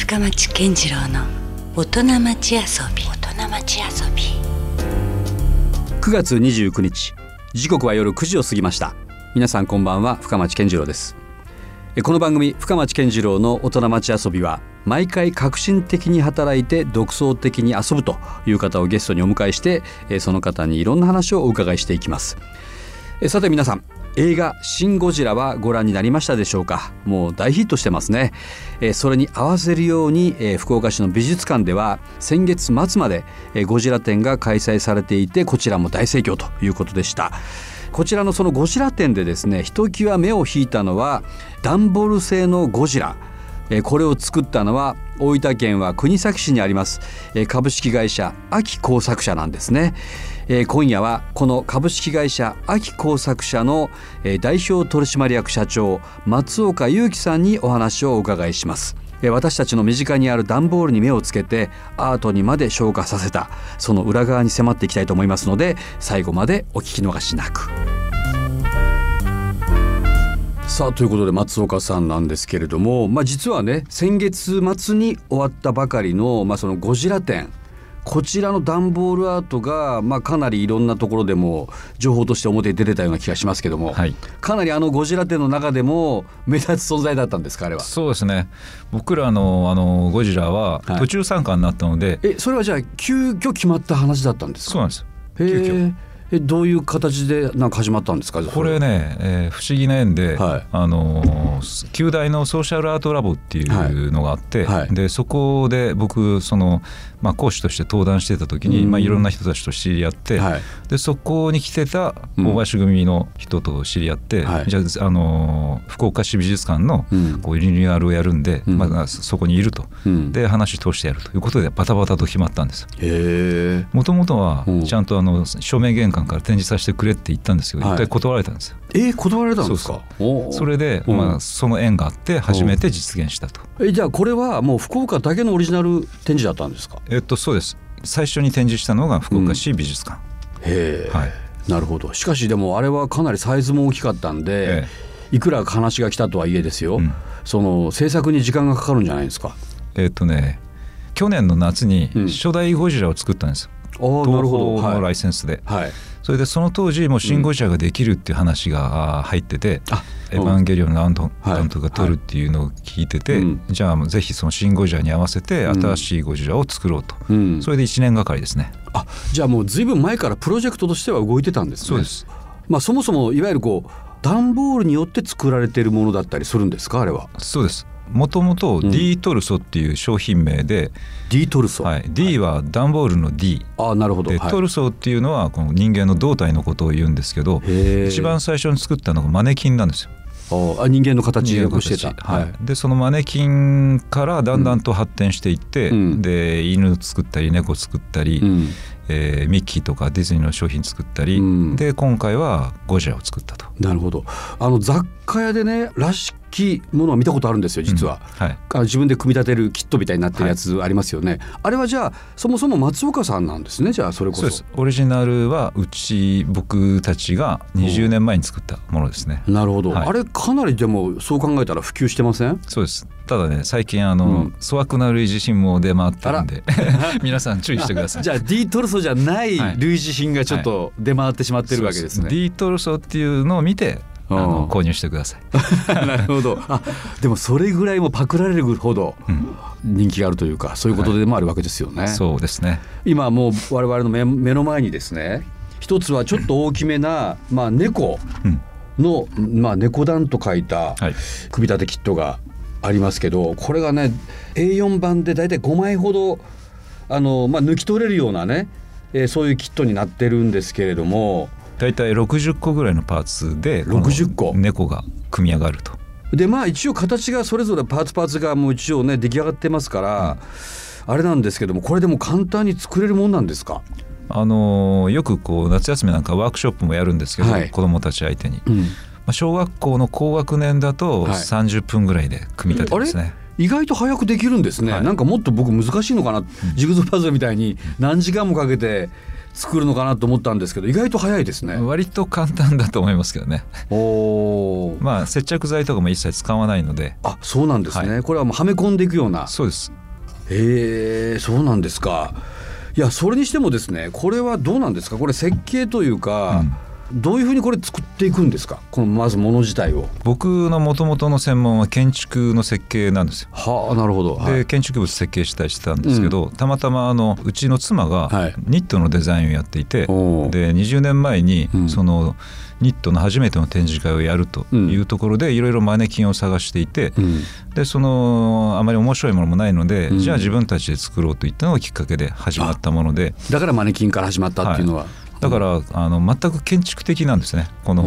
深町健次郎の大人町遊び。大人町遊び。9月29日時刻は夜9時を過ぎました。皆さんこんばんは深町健次郎です。この番組深町健次郎の大人町遊びは毎回革新的に働いて独創的に遊ぶという方をゲストにお迎えしてその方にいろんな話をお伺いしていきます。さて皆さん映画「シン・ゴジラ」はご覧になりましたでしょうか？もう大ヒットしてますね。えそれに合わせるようにえ福岡市の美術館では先月末までえゴジラ展が開催されていてこちらも大盛況ということでした。こちらのそのゴジラ展でですねひときわ目を引いたのは段ボール製のゴジラ。これを作ったのは大分県は国東市にあります株式会社秋工作社なんですね。え今夜はこの株式会社秋工作社のえ代表取締役社長松岡裕樹さんにお話をお伺いしますえ私たちの身近にある段ボールに目をつけてアートにまで昇華させたその裏側に迫っていきたいと思いますので最後までお聞き逃しなく。さあということで松岡さんなんですけれども、まあ、実はね先月末に終わったばかりの,、まあそのゴジラ展こちらの段ボールアートが、まあ、かなりいろんなところでも情報として表に出てたような気がしますけども、はい、かなりあのゴジラ展の中でも目立つ存在だったんですかあれは？そうですね。僕らのあのゴジラは途中参加になったので、えそれはじゃあ急遽決まった話だったんですか？そうなんです。へ急遽。ーえどういう形でなんか始まったんですか？これね、えー不思議な縁で、はい。あのー旧大のソーシャルアートラボっていうのがあって、はい。はい。でそこで僕その、まあ、講師として登壇してた時に、うん。まあ、いろんな人たちと知り合って、はい。でそこに来てたうん。大林組の人と知り合って、はい。じゃあ、あのー福岡市美術館のうん。こうリニューアルをやるんで、うん。まあ、そそこにいると。うん。で話通してやるということでバタバタと決まったんです。もともとはうん。ちゃんとあの正面玄関から展示させてくれって言ったんですけど、はい。一回断られたんですよ。えー、断られたんですか？それで、うん。まあ、その縁があって初めて実現したと。えじゃあこれはもう福岡だけのオリジナル展示だったんですか？えっとそうです。最初に展示したのが福岡市美術館。へえ、はい。なるほど。しかしでもあれはかなりサイズも大きかったんで、えいくら話が来たとはいえですよ、うん。その制作に時間がかかるんじゃないですか？えっとね去年の夏にうん。初代ゴジラを作ったんですよ。ああなるほど。東宝のラはい。イセンスで、はいそれでその当時もうシン・ゴジラができるっていう話が入っててあ「エヴァンゲリオン」の監督はい。監督が撮るっていうのを聞いてて、じゃあぜひその「シン・ゴジラ」に合わせてうん。新しいゴジラを作ろうと、うん。それで1年がかりですね。あじゃあもうずいぶん前からプロジェクトとしては動いてたんですね。そうです。まあそもそもいわゆるこう段ボールによって作られているものだったりするんですかあれは？そうですもともとうん D トルソっていう商品名で、D トルソ、はい、D は段ボールの D ああなるほど、で、はい、トルソっていうのはこの人間の胴体のことを言うんですけど一番最初に作ったのがマネキンなんですよ。ああ人間の形をしてた。形はい。でそのマネキンからだんだんと発展していって、うん。で犬作ったり猫作ったり、うん。えーミッキーとかディズニーの商品作ったり、うん。で今回はゴジラを作ったと。なるほど。あの雑貨屋でねらしきものは見たことあるんですよ実は、うんはい自分で組み立てるキットみたいになってるやつありますよね、あれはじゃあそもそも松岡さんなんですねじゃあそれこそ。オリジナルはうち僕たちが20年前に作ったものですね。なるほど、はい。あれかなりでもそう考えたら普及してません？そうです。ただね最近あの、うん。粗悪な類似品も出回ってるんで。皆さん注意してください。じゃあ D トルソじゃないはい。類似品がちょっと出回ってしまってるわけですね。D トルソっていうのを見てあうんの購入してください。なるほどあでもそれぐらいもパクられるほどうん人気があるというかそういうことでもあるわけですよね。そうですね。今もう我々の目目の前にですね一つはちょっと大きめな、まあ、猫うんの、まあ、猫団と書いたはい組み立てキットがありますけどこれがね A4 版で大体5枚ほどあの、まあ、抜き取れるようなね、えーそういうキットになってるんですけれどもだいたい60個ぐらいのパーツでこの60個猫が組み上がると。でまあ一応形がそれぞれパーツパーツがもう一応ね出来上がってますから、あれなんですけどもこれでも簡単に作れるもんなんですか、あのーよくこう夏休みなんかワークショップもやるんですけど、はい。子どもたち相手に、まうん、あ、小学校の高学年だとはい。30分ぐらいで組み立てますね。意外と早くできるんですね、はい。なんかもっと僕難しいのかな、ジグゾーパズルみたいに何時間もかけて作るのかなと思ったんですけど意外と早いですね。割と簡単だと思いますけどね。おー。まあ接着剤とかも一切使わないので。あそうなんですね、はこれはもうはめ込んでいくような。そうです。へえそうなんですか。いやそれにしてもですねこれはどうなんですか？これ設計というか、どういうふうにこれ作っていくんですか？このまずもの自体を。僕のもともとの専門は建築の設計なんですよ。はあなるほど、はい。で建築物設計したりしてたんですけど、たまたまあのうちの妻はがい。ニットのデザインをやっていて、おー。で20年前にうん。そのニットの初めての展示会をやるというところでいろいろマネキンを探していて、うん。でそのあまり面白いものもないので、うん。じゃあ自分たちで作ろうといったのがきっかけで始まったもので。だからマネキンから始まったっていうのは、だからあの全く建築的なんですね。この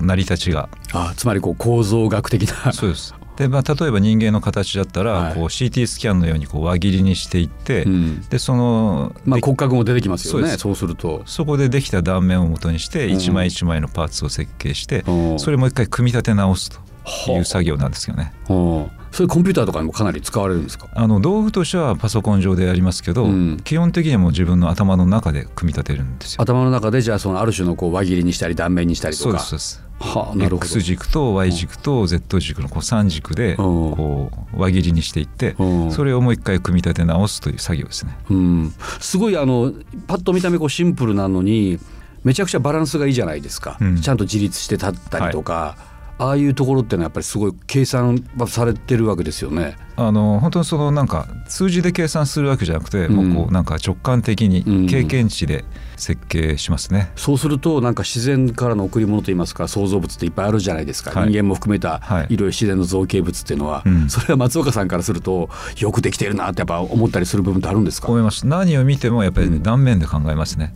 成り立ちが。あつまりこう構造学的な。そうです。で、まあ、例えば人間の形だったら、はい。こう CT スキャンのようにこう輪切りにしていって、うん。でその、まあ、で骨格も出てきますよね。そうです。ると。そこでできた断面をもとにしてうん。一枚一枚のパーツを設計して、うん。それをもう一回組み立て直すとはあいう。作業なんですよね。う。んそれコンピューターとかにもかなり使われるんですか？あの道具としてはパソコン上でやりますけど、うん。基本的にはもう自分の頭の中で組み立てるんですよ。頭の中でじゃあそのある種のこう輪切りにしたり断面にしたりとか。そうですそうです。はあなるほど。X 軸と Y 軸と Z 軸のこう3軸でうん。こう輪切りにしていってうん。それをもう一回組み立て直すという作業ですね。うん、すごいあのパッと見た目こうシンプルなのにめちゃくちゃバランスがいいじゃないですか、うん。ちゃんと自立して立ったりとか、ああいうところってのはやっぱりすごい計算はされてるわけですよね。あの本当にそのなんか数字で計算するわけじゃなくて、うん。もうこうなんか直感的うん。に経験値で設計しますね。そうするとなんか自然からの贈り物といいますか創造物っていっぱいあるじゃないですか、はい。人間も含めたはい。いろいろ自然の造形物っていうのは、うん。それは松岡さんからするとよくできてるなってやっぱ思ったりする部分ってあるんですか？思います何を見てもやっぱり、ね断面で考えますね。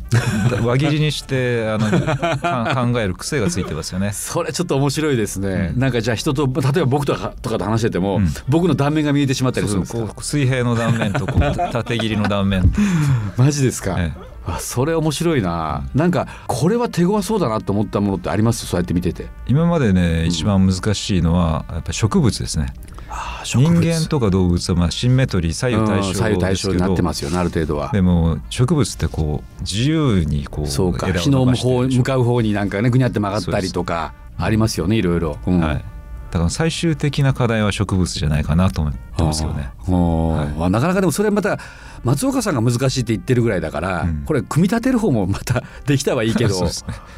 輪切りにしてあのか考える癖がついてますよね。それちょっと面白いですね、うん。なんかじゃあ人と例えば僕とかとかと話してても、うん。僕の断面が見えてしまったりするんですか？水平の断面とこう縦切りの断面。と、マジですか、えあそれ面白いな、なんかこれは手強そうだなと思ったものってあります？そうやって見てて。今までね一番難しいのはやっぱり植物ですね。人間とか動物はまあシンメトリー左右対称うん左右対称になってますよねある程度は。でも植物ってこう自由にこうそうか日の向かう方になんかねぐにゃって曲がったりとかありますよねいろいろ、うん。はい、だから最終的な課題は植物じゃないかなと思ってますよね。あーあなかなかでもそれまた松岡さんが難しいって言ってるぐらいだから、うんこれ組み立てる方もまたできたはいいけど ね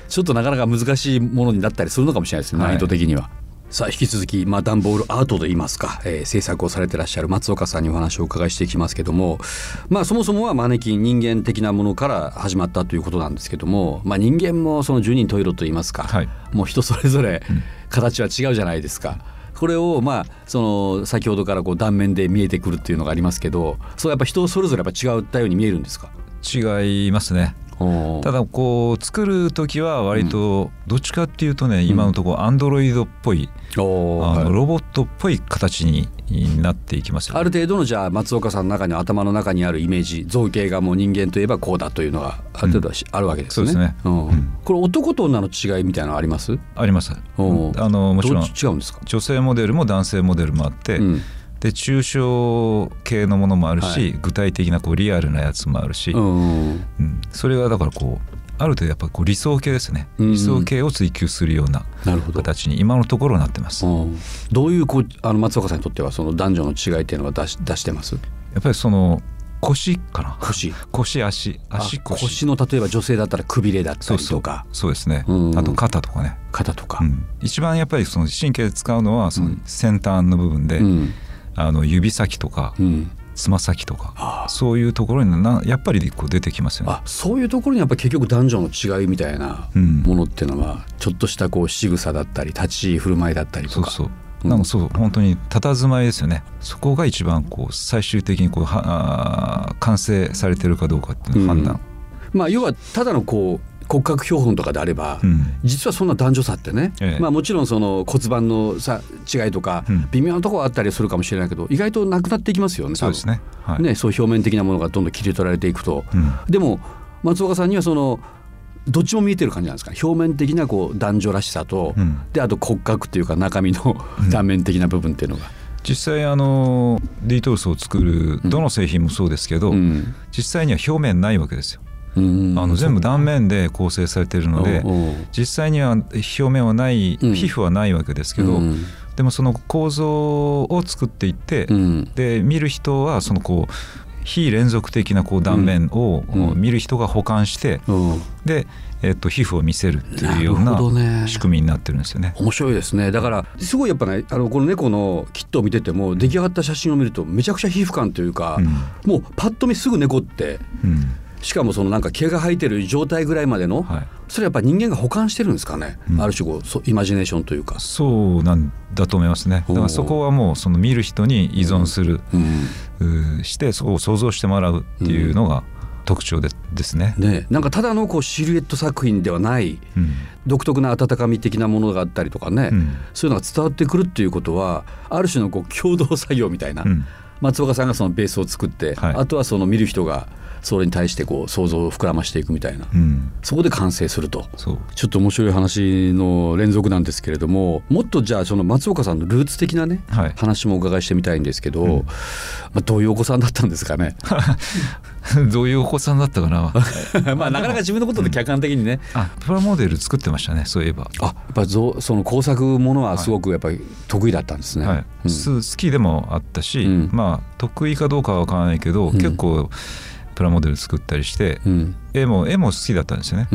ちょっとなかなか難しいものになったりするのかもしれないですね、はい難易度的には。さあ引き続き、まあ、段ボールアートといいますか、えー制作をされてらっしゃる松岡さんにお話をお伺いしていきますけども、まあ、そもそもはマネキン人間的なものから始まったということなんですけども、まあ、人間もその十人十色といいますか、はい。もう人それぞれ形は違うじゃないですか。これをまあその先ほどからこう断面で見えてくるっていうのがありますけどそうやっぱ人それぞれやっぱ違ったように見えるんですか？違いますねただこう作る時は割とどっちかっていうとね、今のところアンドロイドっぽい、あのロボットっぽい形になっていきますよねある程度のじゃあ松岡さんの中に頭の中にあるイメージ造形がもう人間といえばこうだというのがある程度あるわけですよね。そうですねうんうんこれ男と女の違いみたいなのあります？ありますあのもちろん違うんですか？女性モデルも男性モデルもあって、うんで抽象系のものもあるし、はい。具体的なこうリアルなやつもあるし、うんうんそれがだからこうある程度やっぱこう理想系ですね、うん。理想系を追求するような。形に今のところなってます、やうんどういうこうあの松岡さんにとってはその男女の違いっていうのは出し出してます？っぱりその腰かな？腰。腰足。足あ腰。腰の例えば女性だったらくびれだったそうそう。りとかそうですね、うん。あと肩とかね、肩とか。う。ん。一番やっぱりその神経で使うのはそのうん。先端の部分で、うんあの指先とかうん。つま先とか、そういうところになやっぱりこう出てきますよね。あそういうところにやっぱ結局男女の違いみたいなうん。ものっていうのはちょっとしたこう仕草だったり立ち居振る舞いだったりとか。そうそう。うん。なんかそう本当に佇まいですよね。そこが一番こう最終的にこうは完成されてるかどうかっていう判断、まあ要はただのこう骨格標本とかであれば、うん。実はそんな男女差ってね、ええ。まあもちろんその骨盤のさ違いとか、うん。微妙なところはあったりするかもしれないけど意外となくなっていきますよねそうですね。はい、ねそう表面的なものがどんどん切り取られていくと、うん。でも松岡さんにはそのどっちも見えてる感じなんですか？表面的なこう男女らしさと、うん。であと骨格っていうか中身の断面的な部分っていうのが。実際あの D トースを作るどの製品もそうですけど、うん、実際には表面ないわけですよ。あの全部断面で構成されているので実際には表面はない皮膚はないわけですけど、でもその構造を作っていって、で見る人はそのこう非連続的なこう断面を見る人が保管して、でえっと、皮膚を見せるっていうような仕組みになってるんですよね。面白いですね。だからすごいやっぱねあのこの猫のキットを見てても出来上がった写真を見るとめちゃくちゃ皮膚感というか、うん、もうパッと見すぐ猫って、うん、しかもそのなんか毛が生えてる状態ぐらいまでの、はい、それやっぱ人間が保管してるんですかね、うん、ある種こうイマジネーションというか。そうなんだと思いますね。だからそこはもうその見る人に依存する、してそこを想像してもらうっていうのが、特徴でですね。ねなんかただのこうシルエット作品ではない、うん、独特な温かみ的なものがあったりとかね、うん、そういうのが伝わってくるっていうことはある種のこう共同作業みたいな、うん、松岡さんがそのベースを作って、はい、あとはその見る人がそれに対してこう想像を膨らましていくみたいな、うん、そこで完成すると。ちょっと面白い話の連続なんですけれどももっとじゃあその松岡さんのルーツ的なね、はい、話もお伺いしてみたいんですけど、うん、まあ、どういうお子さんだったんですかね？どういうお子さんだったかな。まあなかなか自分のことで客観的にね、うん、あプラモデル作ってましたねそういえば。あやっぱその工作ものはすごくやっぱり得意だったんですね、はい。うん、好きでもあったし、まあ得意かどうかは分からないけど、結構プラモデル作ったりして、うん、絵も絵も好きだったんですよね。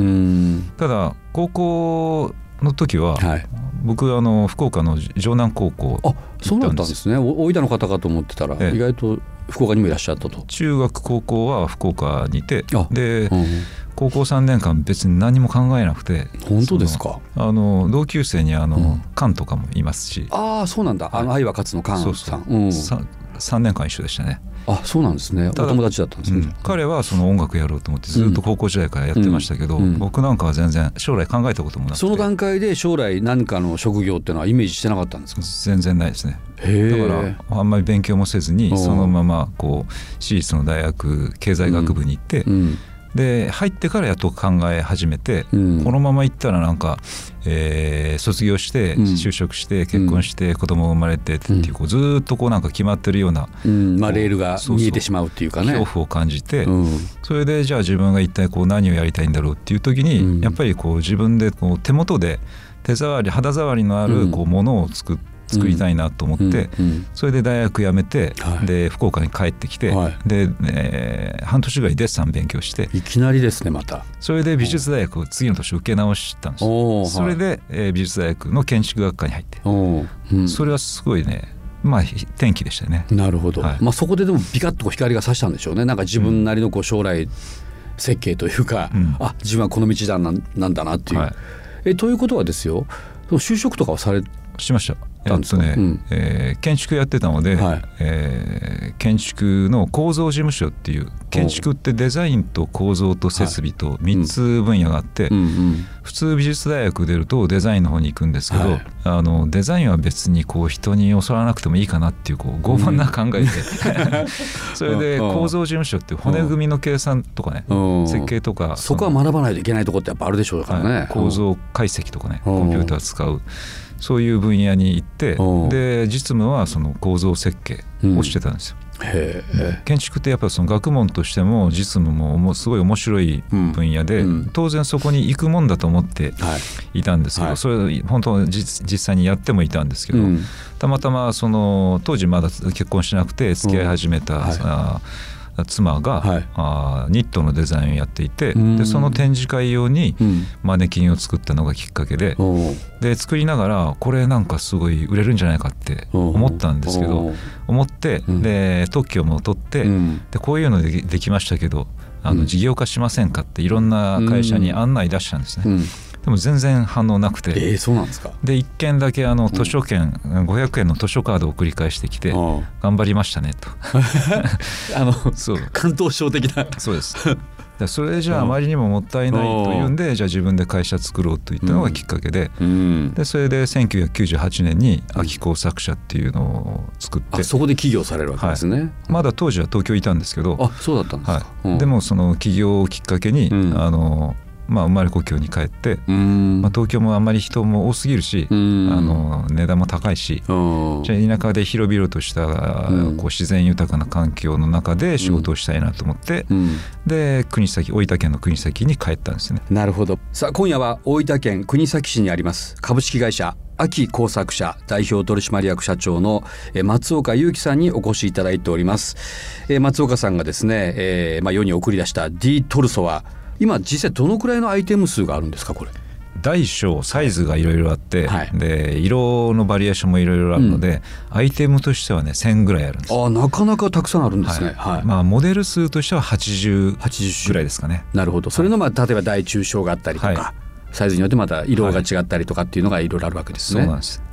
ただ高校の時は、はい、僕あの福岡の城南高校あそうだったんですね。大分の方かと思ってたら、意外と福岡にもいらっしゃったと。中学高校は福岡にいてで、うん、高校3年間別に何も考えなくて本当ですか？あの同級生にあの、うん、カンとかもいますし。ああそうなんだ、あの愛は勝つのカンさん。そうそう、うん、3年間一緒でしたねあそうなんですね。お友達だったんですね、うん、彼はその音楽やろうと思ってずっと高校時代からやってましたけど、うん、僕なんかは全然将来考えたこともなくて。その段階で将来何かの職業っていうのはイメージしてなかったんですか？全然ないですね。だからあんまり勉強もせずにそのままこう私立の大学経済学部に行って、うんで入ってからやっと考え始めて、うん、このままいったらなんか、えー、卒業して就職して結婚して子供生まれてっていうこうずっとこうなんか決まってるような、うん、まあ、レールが見えてしまうっていうかね。恐怖を感じて、うん、それでじゃあ自分が一体こう何をやりたいんだろうっていう時に、やっぱりこう自分でこう手元で手触り肌触りのあるこうものを作って作りたいなと思って、それで大学辞めて、で福岡に帰ってきて、で、えー、半年ぐらいデッサン勉強していきなりですねまた。それで美術大学を次の年受け直したんですそれで、えー、美術大学の建築学科に入って、それはすごいねまあ転機でしたね。なるほど、はい、まあ、そこででもビカッと光が差したんでしょうね。なんか自分なりのこう将来設計というか、うん、あ自分はこの道だなんなんだなっていう。はい、えということはですよ就職とかはされしました。えっとね、うん、えー、建築やってたので、はい、えー、建築の構造事務所っていう建築ってデザインと構造と設備と3つ分野があって、はいうんうん、普通美術大学出るとデザインの方に行くんですけど、はい、あのデザインは別にこう人に教わらなくてもいいかなっていうこう傲慢な考えで、うん、それで構造事務所って骨組みの計算とかね、設計とかそこは学ばないといけないとこってやっぱあるでしょうからね、構造解析とかねコンピューター使う。そういう分野に行ってで実務はその構造設計をしてたんですよ。建築ってやっぱその学問としても実務もすごい面白い分野で、当然そこに行くもんだと思ってい。たんですけど、それ本当実際にやってもいたんですけど、たまたまその当時まだ結婚しなくて付き合い始めた、妻が、はい、あニットのデザインをやっていてでその展示会用にマネキンを作ったのがきっかけでで作りながらこれなんかすごい売れるんじゃないかって思ったんですけど思ってで特許も取ってでこういうのでできましたけどあの事業化しませんかっていろんな会社に案内出したんですね。でも全然反応なくて、えー、そうなんですか？で1件だけあの図書券、うん、500円の図書カードを繰り返してきて頑張りましたねと。あのそう。関東省的な。そうです。それじゃああまりにももったいないというんでじゃあ自分で会社作ろうといったのがきっかけで。うん、でそれで1998年に秋工作社っていうのを作って。そこで起業されるわけですね、はい、まだ当時は東京いたんですけど。あそうだったんですか、はい、でもその起業をきっかけに、うん、あのまあ、生まれ故郷に帰って、まあ、東京もあんまり人も多すぎるしあの値段も高いしじゃあ田舎で広々としたこう自然豊かな環境の中で仕事をしたいなと思って、で国崎大分県の国崎に帰ったんですね。なるほど。さあ今夜は大分県国崎市にあります株式会社秋工作者代表取締役社長の松岡裕樹さんにお越しいただいております。松岡さんがですね、えーまあ、世に送り出した D トルソは今実際どのくらいのアイテム数があるんですかこれ？大小サイズがいろいろあって、はい、で色のバリエーションもいろいろあるので、うん、アイテムとしてはね1000ぐらいあるんです。あなかなかたくさんあるんですね、はい、はい、まあ、モデル数としては80 80ぐらいですかね。なるほど。それのまあ例えば大中小があったりとか、サイズによってまた色が違ったりとかっていうのがいろいろあるわけですね。そうなんです。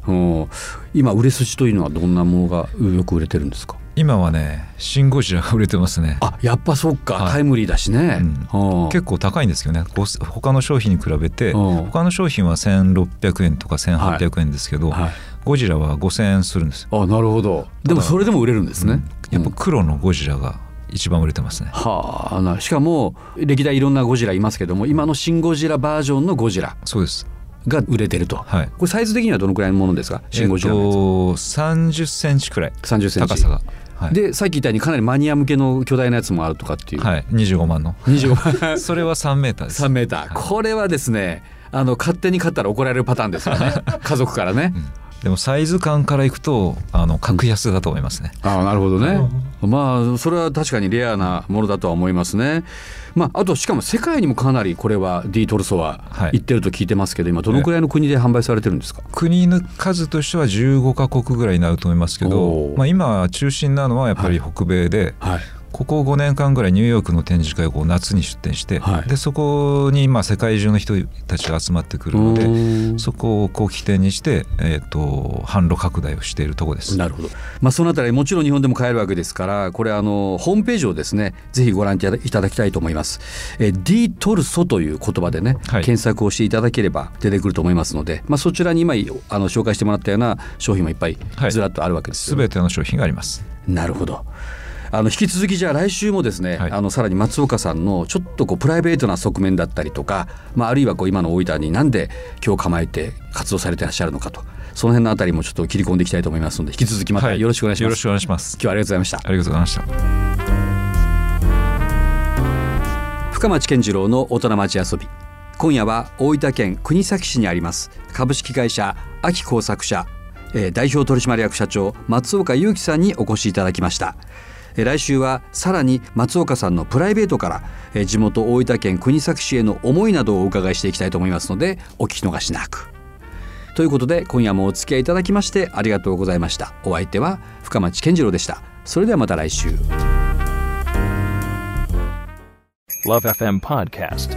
今売れ筋というのはどんなものがよく売れてるんですか？今はね「シン・ゴジラ」が売れてますね。あやっぱそっか、はい、タイムリーだしね、うん、結構高いんですよね。他の商品に比べて他の商品は1600円とか1800円ですけど、はい。はい、ゴジラは5000円するんですあなるほど。でもそれでも売れるんですね、うん、やっぱ黒のゴジラが一番売れてますね。はあ、しかも歴代いろんなゴジラいますけども今の「シン・ゴジラ」バージョンのゴジラ。そうです。が売れてると、はい、これサイズ的にはどのくらいのものですか？シン・ゴジラのやつ、えっと、30センチくらい。30センチ。高さが。はい、でさっき言ったようにかなりマニア向けの巨大なやつもあるとかっていう、はい、25万の。25万。それは3メーターです。3メーター、はい、これはですねあの勝手に買ったら怒られるパターンですよね。家族からね、うん。でもサイズ感からいくとあの格安だと思いますね。あなるほどね。まあそれは確かにレアなものだとは思いますね。まああとしかも世界にもかなりこれは D トルソは行ってると聞いてますけど、今どのくらいの国で販売されてるんですか？国の数としては15か国ぐらいになると思いますけど、まあ今中心なのはやっぱり北米で。はいはいここ5年間ぐらいニューヨークの展示会を夏に出展して、はい、でそこにまあ世界中の人たちが集まってくるのでそこをこう起点にして、えーと、販路拡大をしているところです。なるほど、まあ、そのあたりもちろん日本でも買えるわけですからこれあのホームページをですねぜひご覧いただきたいと思います。えー、D トルソという言葉でね、はい、検索をしていただければ出てくると思いますので、まあ、そちらに今あの紹介してもらったような商品もいっぱいずらっとあるわけですすべ、はい、ての商品があります。なるほど。あの引き続きじゃあ来週もですね、はい、あのさらに松岡さんのちょっとこうプライベートな側面だったりとか、まあ、あるいはこう今の大分になんで今日構えて活動されていらっしゃるのかとその辺のあたりもちょっと切り込んでいきたいと思いますので引き続きまたよろしくお願いします、はい、よろしくお願いします。今日はありがとうございました。ありがとうございました。深町健次郎の大人町遊び。今夜は大分県国東市にあります株式会社秋工作社、えー、代表取締役社長松岡裕樹さんにお越しいただきました来週はさらに松岡さんのプライベートから地元大分県国東市への思いなどをお伺いしていきたいと思いますのでお聞き逃しなく。ということで今夜もお付き合いいただきましてありがとうございました。お相手は深町健次郎でした。それではまた来週。LoveFM Podcast